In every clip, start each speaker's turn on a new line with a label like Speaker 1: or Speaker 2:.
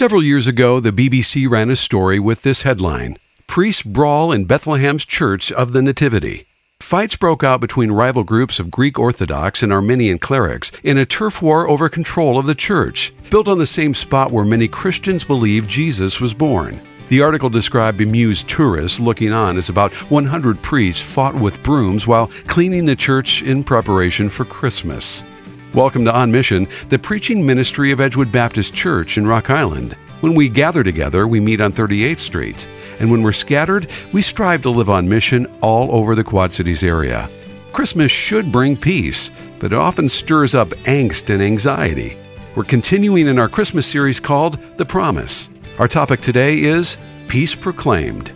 Speaker 1: Several years ago, the BBC ran a story with this headline Priests Brawl in Bethlehem's Church of the Nativity. Fights broke out between rival groups of Greek Orthodox and Armenian clerics in a turf war over control of the church, built on the same spot where many Christians believe Jesus was born. The article described bemused tourists looking on as about 100 priests fought with brooms while cleaning the church in preparation for Christmas. Welcome to On Mission, the preaching ministry of Edgewood Baptist Church in Rock Island. When we gather together, we meet on 38th Street. And when we're scattered, we strive to live on mission all over the Quad Cities area. Christmas should bring peace, but it often stirs up angst and anxiety. We're continuing in our Christmas series called The Promise. Our topic today is Peace Proclaimed.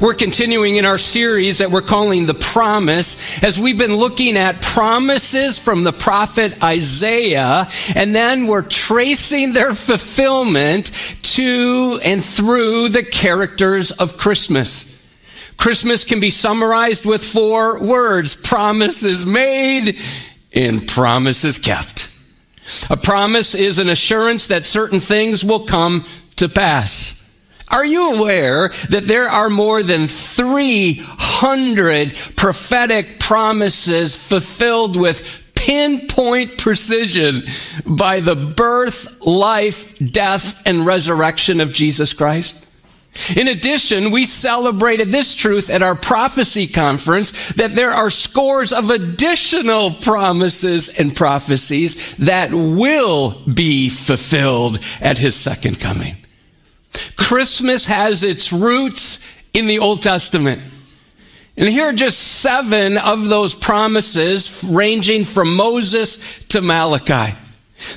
Speaker 2: We're continuing in our series that we're calling The Promise as we've been looking at promises from the prophet Isaiah, and then we're tracing their fulfillment to and through the characters of Christmas. Christmas can be summarized with four words promises made and promises kept. A promise is an assurance that certain things will come to pass. Are you aware that there are more than 300 prophetic promises fulfilled with pinpoint precision by the birth, life, death, and resurrection of Jesus Christ? In addition, we celebrated this truth at our prophecy conference that there are scores of additional promises and prophecies that will be fulfilled at his second coming. Christmas has its roots in the Old Testament. And here are just seven of those promises ranging from Moses to Malachi.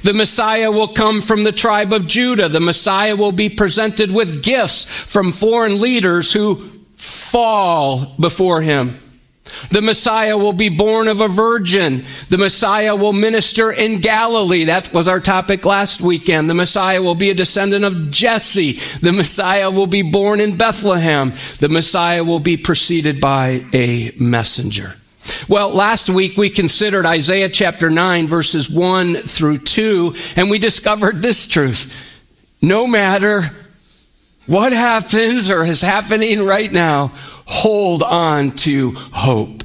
Speaker 2: The Messiah will come from the tribe of Judah. The Messiah will be presented with gifts from foreign leaders who fall before him. The Messiah will be born of a virgin. The Messiah will minister in Galilee. That was our topic last weekend. The Messiah will be a descendant of Jesse. The Messiah will be born in Bethlehem. The Messiah will be preceded by a messenger. Well, last week we considered Isaiah chapter 9, verses 1 through 2, and we discovered this truth. No matter what happens or is happening right now, hold on to hope.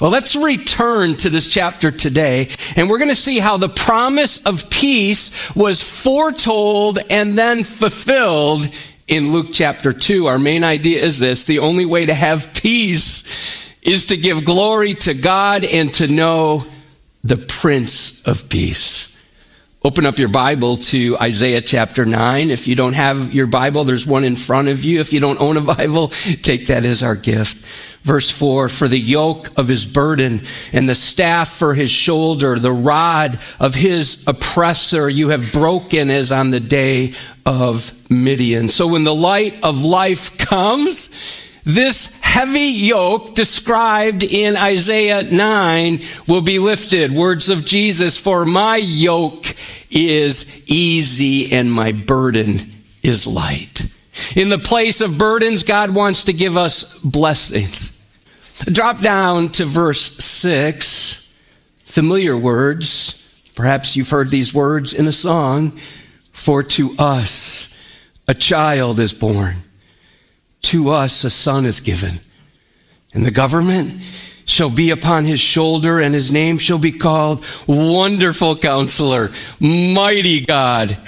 Speaker 2: Well, let's return to this chapter today, and we're going to see how the promise of peace was foretold and then fulfilled in Luke chapter 2. Our main idea is this the only way to have peace is to give glory to God and to know the Prince of Peace. Open up your Bible to Isaiah chapter 9. If you don't have your Bible, there's one in front of you. If you don't own a Bible, take that as our gift. Verse 4 For the yoke of his burden and the staff for his shoulder, the rod of his oppressor, you have broken as on the day of Midian. So when the light of life comes, this heavy yoke described in Isaiah 9 will be lifted. Words of Jesus, for my yoke is easy and my burden is light. In the place of burdens, God wants to give us blessings. Drop down to verse 6. Familiar words. Perhaps you've heard these words in a song. For to us a child is born to us a son is given. And the government shall be upon his shoulder, and his name shall be called Wonderful Counselor, Mighty God,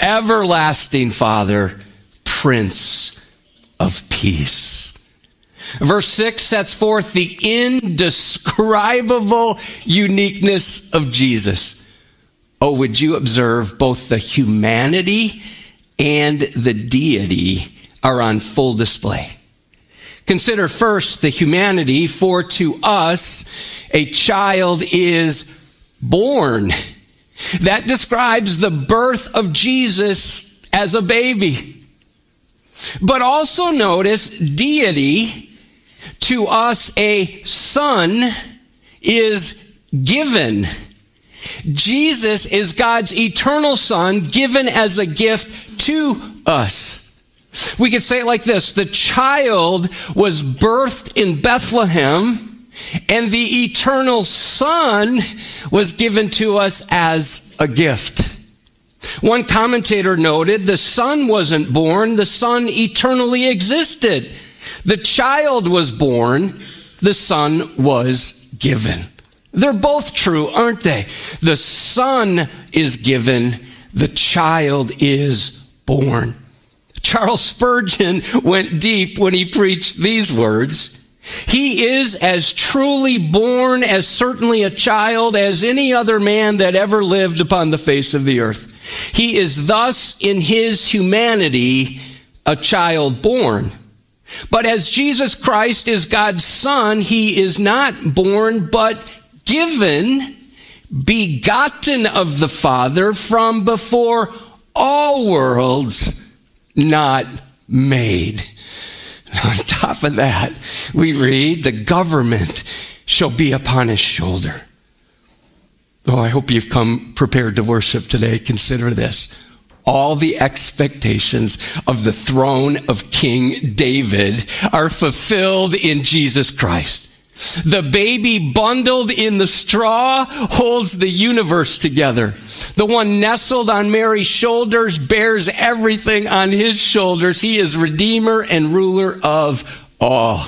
Speaker 2: Everlasting Father, Prince of Peace. Verse 6 sets forth the indescribable uniqueness of Jesus. Oh, would you observe both the humanity and the deity are on full display. Consider first the humanity, for to us a child is born. That describes the birth of Jesus as a baby. But also notice deity, to us a son is given. Jesus is God's eternal son given as a gift to us. We could say it like this The child was birthed in Bethlehem, and the eternal Son was given to us as a gift. One commentator noted the Son wasn't born, the Son eternally existed. The child was born, the Son was given. They're both true, aren't they? The Son is given, the child is born. Charles Spurgeon went deep when he preached these words. He is as truly born as certainly a child as any other man that ever lived upon the face of the earth. He is thus in his humanity a child born. But as Jesus Christ is God's son, he is not born, but given, begotten of the Father from before all worlds, not made. On top of that, we read, the government shall be upon his shoulder. Oh, I hope you've come prepared to worship today. Consider this. All the expectations of the throne of King David are fulfilled in Jesus Christ. The baby bundled in the straw holds the universe together. The one nestled on Mary's shoulders bears everything on his shoulders. He is Redeemer and ruler of all.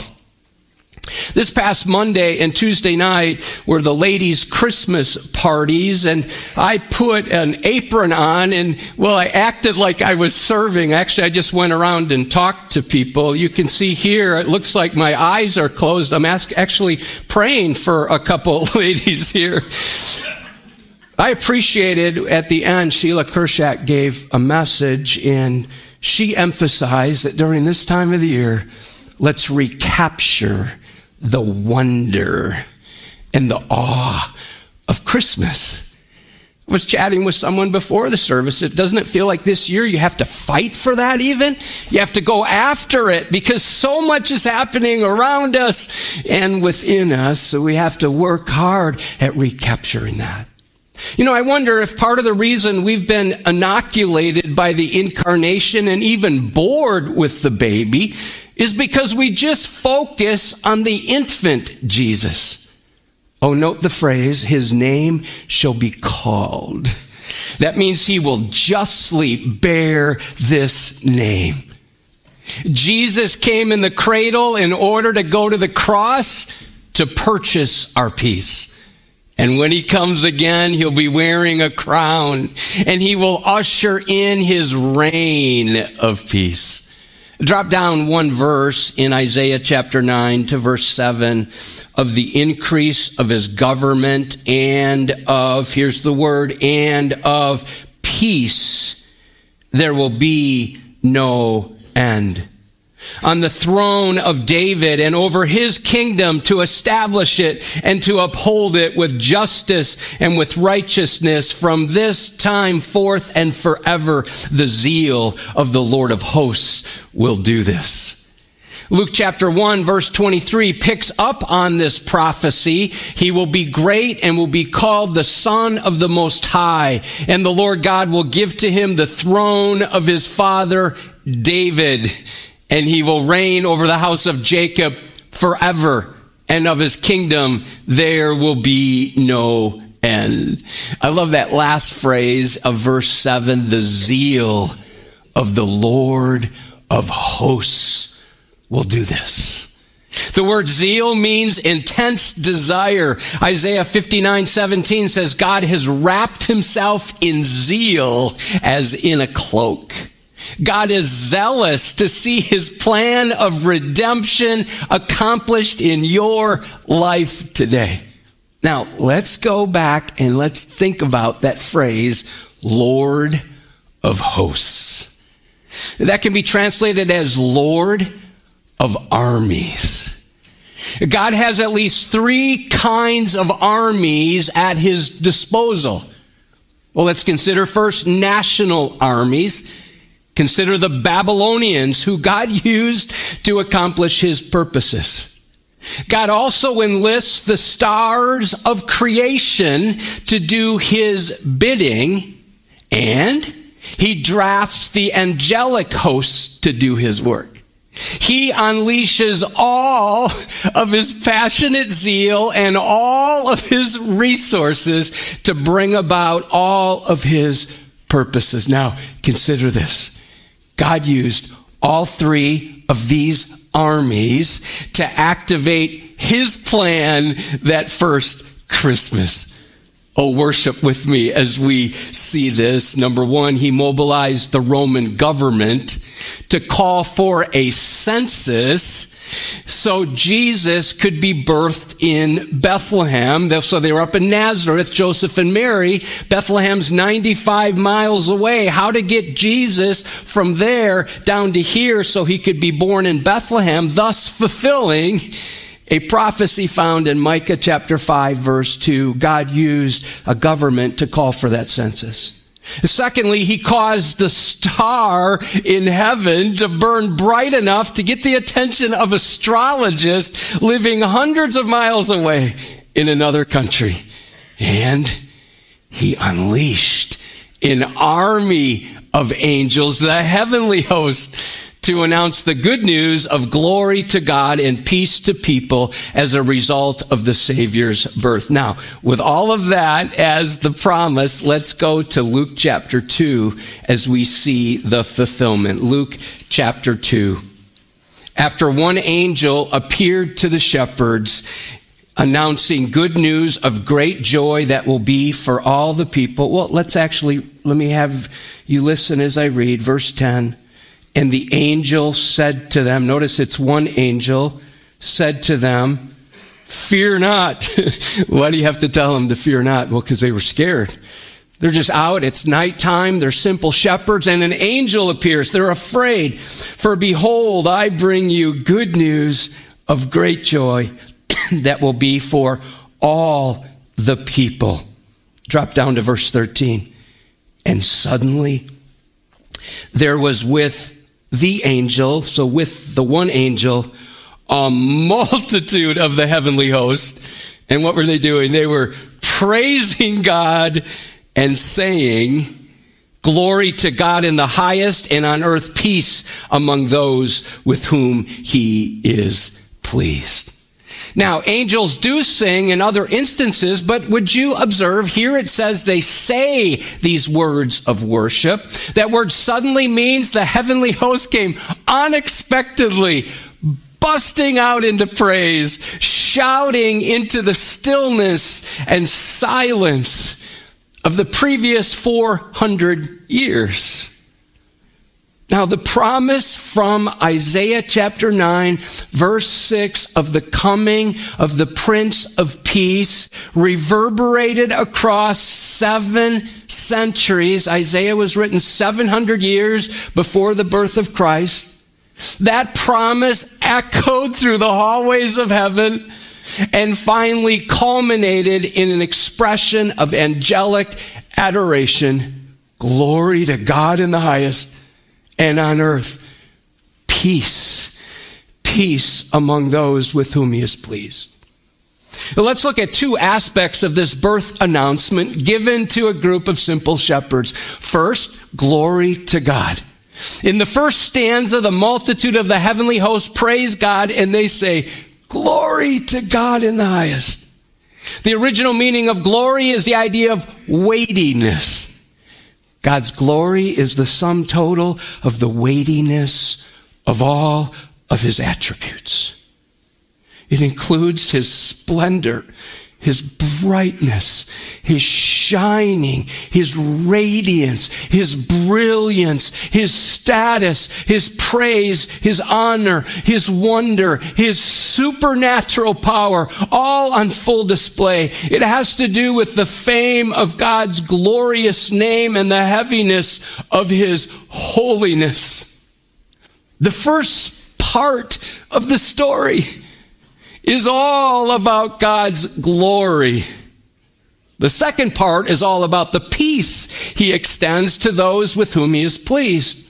Speaker 2: This past Monday and Tuesday night were the ladies' Christmas parties, and I put an apron on, and well, I acted like I was serving. Actually, I just went around and talked to people. You can see here, it looks like my eyes are closed. I'm actually praying for a couple ladies here. I appreciated at the end, Sheila Kershak gave a message, and she emphasized that during this time of the year, let's recapture the wonder and the awe of Christmas. I was chatting with someone before the service. It doesn't it feel like this year you have to fight for that even? You have to go after it because so much is happening around us and within us. So we have to work hard at recapturing that. You know, I wonder if part of the reason we've been inoculated by the incarnation and even bored with the baby is because we just focus on the infant Jesus. Oh, note the phrase, his name shall be called. That means he will justly bear this name. Jesus came in the cradle in order to go to the cross to purchase our peace. And when he comes again, he'll be wearing a crown and he will usher in his reign of peace. Drop down one verse in Isaiah chapter 9 to verse 7 of the increase of his government and of, here's the word, and of peace. There will be no end on the throne of David and over his kingdom to establish it and to uphold it with justice and with righteousness from this time forth and forever. The zeal of the Lord of hosts will do this. Luke chapter 1 verse 23 picks up on this prophecy. He will be great and will be called the son of the most high. And the Lord God will give to him the throne of his father David and he will reign over the house of Jacob forever, and of his kingdom there will be no end. I love that last phrase of verse 7 the zeal of the Lord of hosts will do this. The word zeal means intense desire. Isaiah 59 17 says, God has wrapped himself in zeal as in a cloak. God is zealous to see his plan of redemption accomplished in your life today. Now, let's go back and let's think about that phrase, Lord of hosts. That can be translated as Lord of armies. God has at least three kinds of armies at his disposal. Well, let's consider first national armies. Consider the Babylonians who God used to accomplish his purposes. God also enlists the stars of creation to do his bidding, and he drafts the angelic hosts to do his work. He unleashes all of his passionate zeal and all of his resources to bring about all of his purposes. Now, consider this God used all three of these armies to activate his plan that first Christmas. Oh, worship with me as we see this. Number one, he mobilized the Roman government to call for a census so Jesus could be birthed in Bethlehem. So they were up in Nazareth, Joseph and Mary. Bethlehem's 95 miles away. How to get Jesus from there down to here so he could be born in Bethlehem, thus fulfilling a prophecy found in Micah chapter 5 verse 2. God used a government to call for that census. Secondly, he caused the star in heaven to burn bright enough to get the attention of astrologists living hundreds of miles away in another country. And he unleashed an army of angels, the heavenly host, to announce the good news of glory to God and peace to people as a result of the Savior's birth. Now, with all of that as the promise, let's go to Luke chapter 2 as we see the fulfillment. Luke chapter 2. After one angel appeared to the shepherds, announcing good news of great joy that will be for all the people. Well, let's actually, let me have you listen as I read verse 10. And the angel said to them, notice it's one angel, said to them, Fear not. Why do you have to tell them to fear not? Well, because they were scared. They're just out. It's nighttime. They're simple shepherds, and an angel appears. They're afraid. For behold, I bring you good news of great joy that will be for all the people. Drop down to verse 13. And suddenly there was with the angel, so with the one angel, a multitude of the heavenly host. And what were they doing? They were praising God and saying, Glory to God in the highest, and on earth peace among those with whom he is pleased. Now, angels do sing in other instances, but would you observe here it says they say these words of worship. That word suddenly means the heavenly host came unexpectedly, busting out into praise, shouting into the stillness and silence of the previous 400 years. Now, the promise from Isaiah chapter 9, verse 6 of the coming of the Prince of Peace reverberated across seven centuries. Isaiah was written 700 years before the birth of Christ. That promise echoed through the hallways of heaven and finally culminated in an expression of angelic adoration. Glory to God in the highest and on earth peace, peace among those with whom he is pleased. let's look at two aspects of this birth announcement given to a group of simple shepherds. First, glory to God. In the first stanza, the multitude of the heavenly host praise God and they say, Glory to God in the highest. The original meaning of glory is the idea of weightiness. God's glory is the sum total of the weightiness of all of his attributes. It includes his splendor, his brightness, his shining, his radiance, his brilliance, his status, his praise, his honor, his wonder, his supernatural power, all on full display. It has to do with the fame of God's glorious name and the heaviness of his holiness. The first part of the story is all about God's glory. The second part is all about the peace he extends to those with whom he is pleased.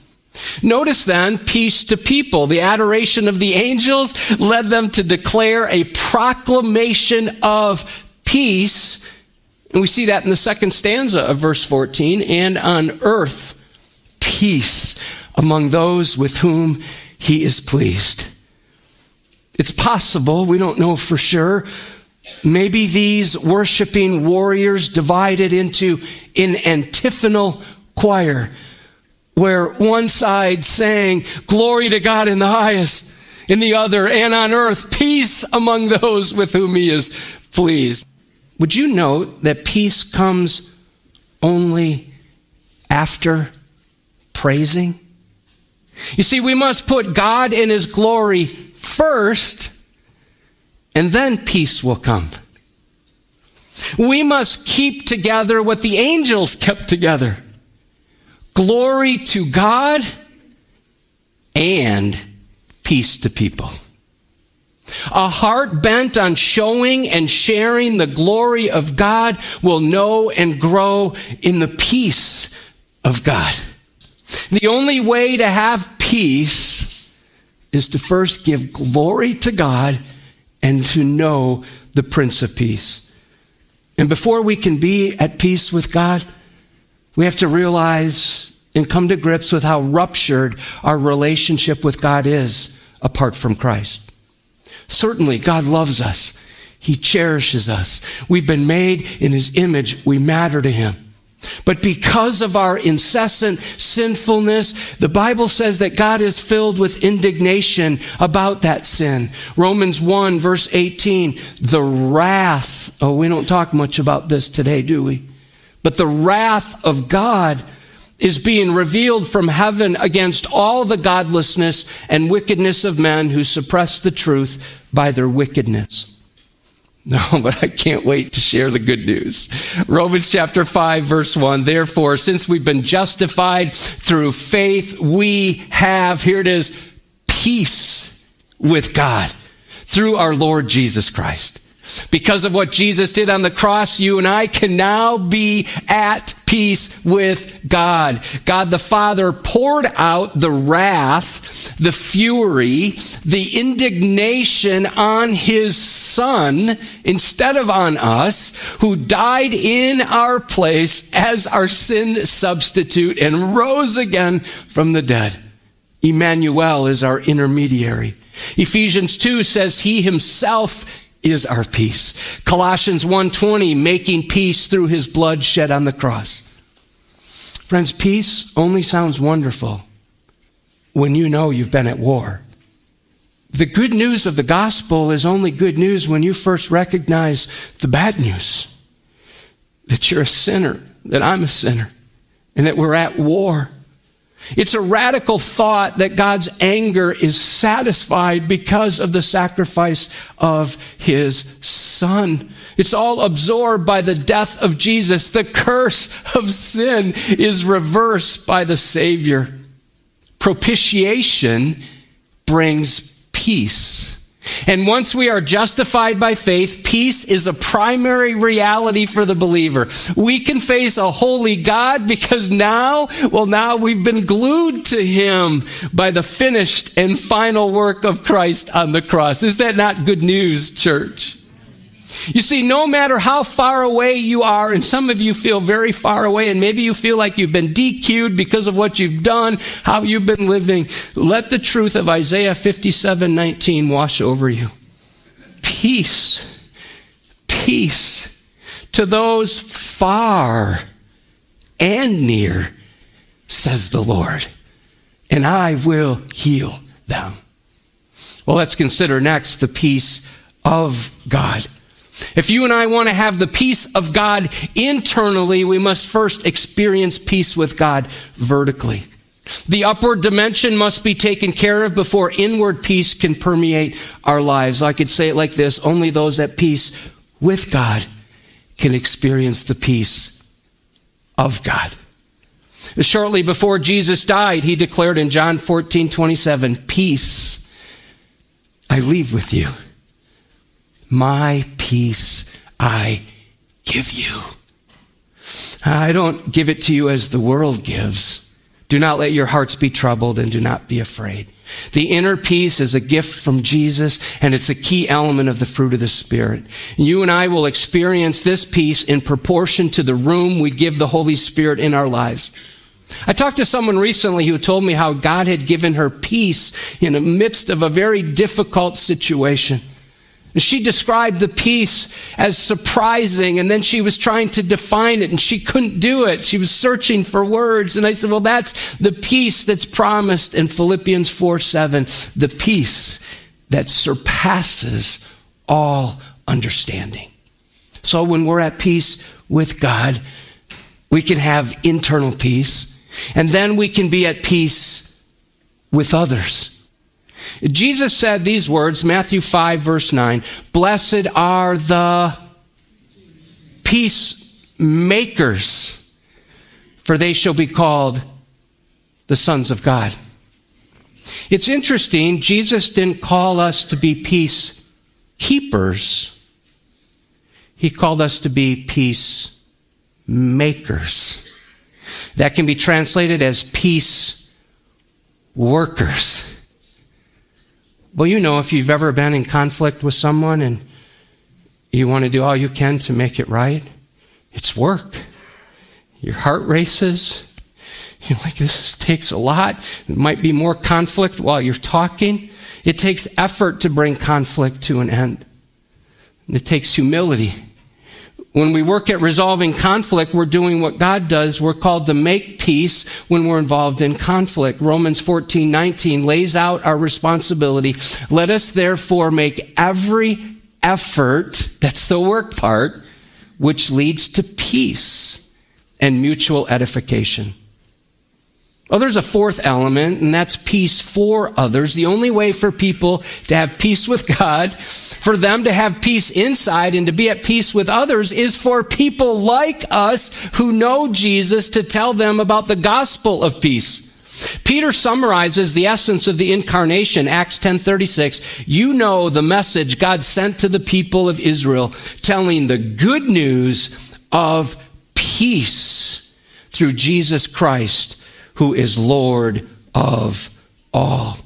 Speaker 2: Notice then, peace to people. The adoration of the angels led them to declare a proclamation of peace. And we see that in the second stanza of verse 14. And on earth, peace among those with whom he is pleased. It's possible, we don't know for sure. Maybe these worshiping warriors divided into an antiphonal choir where one side sang, Glory to God in the highest, in the other, and on earth, peace among those with whom he is pleased. Would you note that peace comes only after praising? You see, we must put God in his glory first, and then peace will come. We must keep together what the angels kept together glory to God and peace to people. A heart bent on showing and sharing the glory of God will know and grow in the peace of God. The only way to have peace is to first give glory to God and to know the Prince of Peace. And before we can be at peace with God, we have to realize and come to grips with how ruptured our relationship with God is apart from Christ. Certainly, God loves us. He cherishes us. We've been made in His image. We matter to Him. But because of our incessant sinfulness, the Bible says that God is filled with indignation about that sin. Romans 1 verse 18, the wrath. Oh, we don't talk much about this today, do we? But the wrath of God is being revealed from heaven against all the godlessness and wickedness of men who suppress the truth by their wickedness. No, but I can't wait to share the good news. Romans chapter 5 verse 1. Therefore, since we've been justified through faith, we have, here it is, peace with God through our Lord Jesus Christ. Because of what Jesus did on the cross, you and I can now be at peace with God. God the Father poured out the wrath, the fury, the indignation on his Son instead of on us, who died in our place as our sin substitute and rose again from the dead. Emmanuel is our intermediary. Ephesians 2 says he himself is our peace. Colossians 1:20 making peace through his blood shed on the cross. Friends, peace only sounds wonderful when you know you've been at war. The good news of the gospel is only good news when you first recognize the bad news. That you're a sinner, that I'm a sinner, and that we're at war. It's a radical thought that God's anger is satisfied because of the sacrifice of his son. It's all absorbed by the death of Jesus. The curse of sin is reversed by the Savior. Propitiation brings peace. And once we are justified by faith, peace is a primary reality for the believer. We can face a holy God because now, well, now we've been glued to Him by the finished and final work of Christ on the cross. Is that not good news, church? You see, no matter how far away you are, and some of you feel very far away, and maybe you feel like you've been DQ'd because of what you've done, how you've been living, let the truth of Isaiah 57 19 wash over you. Peace, peace to those far and near, says the Lord, and I will heal them. Well, let's consider next the peace of God. If you and I want to have the peace of God internally, we must first experience peace with God vertically. The upward dimension must be taken care of before inward peace can permeate our lives. I could say it like this only those at peace with God can experience the peace of God. Shortly before Jesus died, he declared in John 14 27, Peace I leave with you. My peace I give you. I don't give it to you as the world gives. Do not let your hearts be troubled and do not be afraid. The inner peace is a gift from Jesus and it's a key element of the fruit of the Spirit. You and I will experience this peace in proportion to the room we give the Holy Spirit in our lives. I talked to someone recently who told me how God had given her peace in the midst of a very difficult situation. She described the peace as surprising, and then she was trying to define it, and she couldn't do it. She was searching for words. And I said, Well, that's the peace that's promised in Philippians 4 7, the peace that surpasses all understanding. So when we're at peace with God, we can have internal peace, and then we can be at peace with others. Jesus said these words, Matthew 5, verse 9 Blessed are the peacemakers, for they shall be called the sons of God. It's interesting, Jesus didn't call us to be peace keepers, He called us to be peace makers. That can be translated as peace workers. Well, you know, if you've ever been in conflict with someone and you want to do all you can to make it right, it's work. Your heart races. You're like, this takes a lot. It might be more conflict while you're talking. It takes effort to bring conflict to an end. It takes humility when we work at resolving conflict, we're doing what God does. We're called to make peace when we're involved in conflict. Romans 14, 19 lays out our responsibility. Let us therefore make every effort, that's the work part, which leads to peace and mutual edification. Oh, there's a fourth element, and that's peace for others. The only way for people to have peace with God, for them to have peace inside and to be at peace with others, is for people like us who know Jesus to tell them about the gospel of peace. Peter summarizes the essence of the incarnation, Acts 10:36. You know the message God sent to the people of Israel, telling the good news of peace through Jesus Christ who is Lord of all.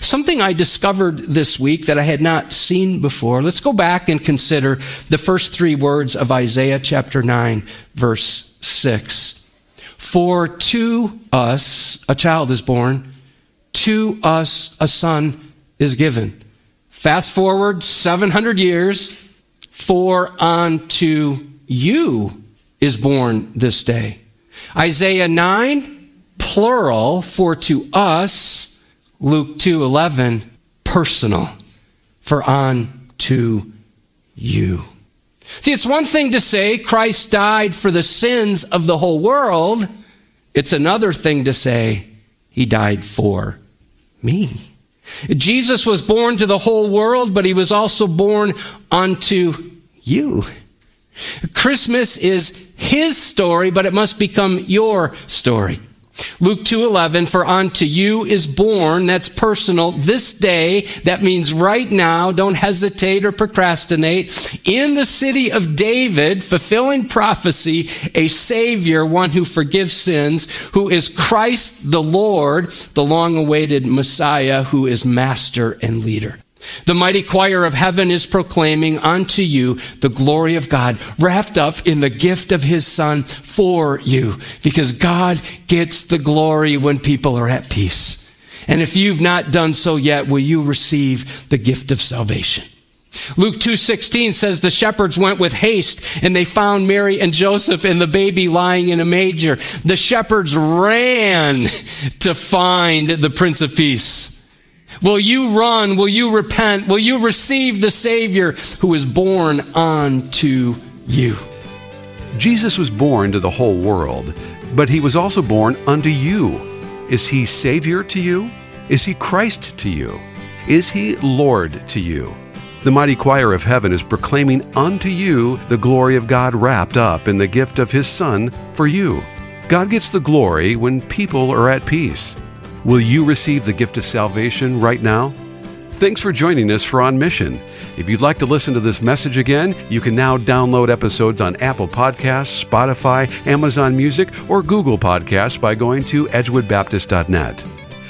Speaker 2: Something I discovered this week that I had not seen before. Let's go back and consider the first three words of Isaiah chapter 9, verse 6. For to us a child is born, to us a son is given. Fast forward 700 years, for unto you is born this day Isaiah 9, plural, for to us, Luke 2 11, personal, for on to you. See, it's one thing to say Christ died for the sins of the whole world. It's another thing to say he died for me. Jesus was born to the whole world, but he was also born unto you. Christmas is his story, but it must become your story. Luke 2:11 for unto you is born that's personal this day that means right now don't hesitate or procrastinate in the city of David fulfilling prophecy a savior one who forgives sins who is Christ the Lord the long awaited Messiah who is master and leader the mighty choir of heaven is proclaiming unto you the glory of God, wrapped up in the gift of his Son for you, because God gets the glory when people are at peace. And if you've not done so yet, will you receive the gift of salvation? Luke 2:16 says the shepherds went with haste and they found Mary and Joseph and the baby lying in a manger. The shepherds ran to find the prince of peace. Will you run? Will you repent? Will you receive the Savior who is born unto you?
Speaker 1: Jesus was born to the whole world, but he was also born unto you. Is he Savior to you? Is he Christ to you? Is he Lord to you? The mighty choir of heaven is proclaiming unto you the glory of God wrapped up in the gift of his Son for you. God gets the glory when people are at peace. Will you receive the gift of salvation right now? Thanks for joining us for On Mission. If you'd like to listen to this message again, you can now download episodes on Apple Podcasts, Spotify, Amazon Music, or Google Podcasts by going to edgewoodbaptist.net.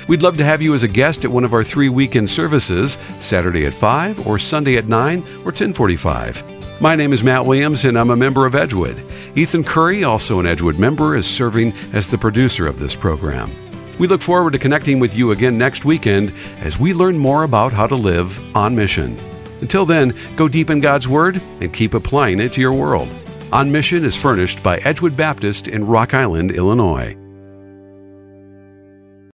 Speaker 1: We'd love to have you as a guest at one of our three weekend services, Saturday at 5 or Sunday at 9 or 1045. My name is Matt Williams and I'm a member of Edgewood. Ethan Curry, also an Edgewood member, is serving as the producer of this program. We look forward to connecting with you again next weekend as we learn more about how to live on mission. Until then, go deep in God's Word and keep applying it to your world. On Mission is furnished by Edgewood Baptist in Rock Island, Illinois.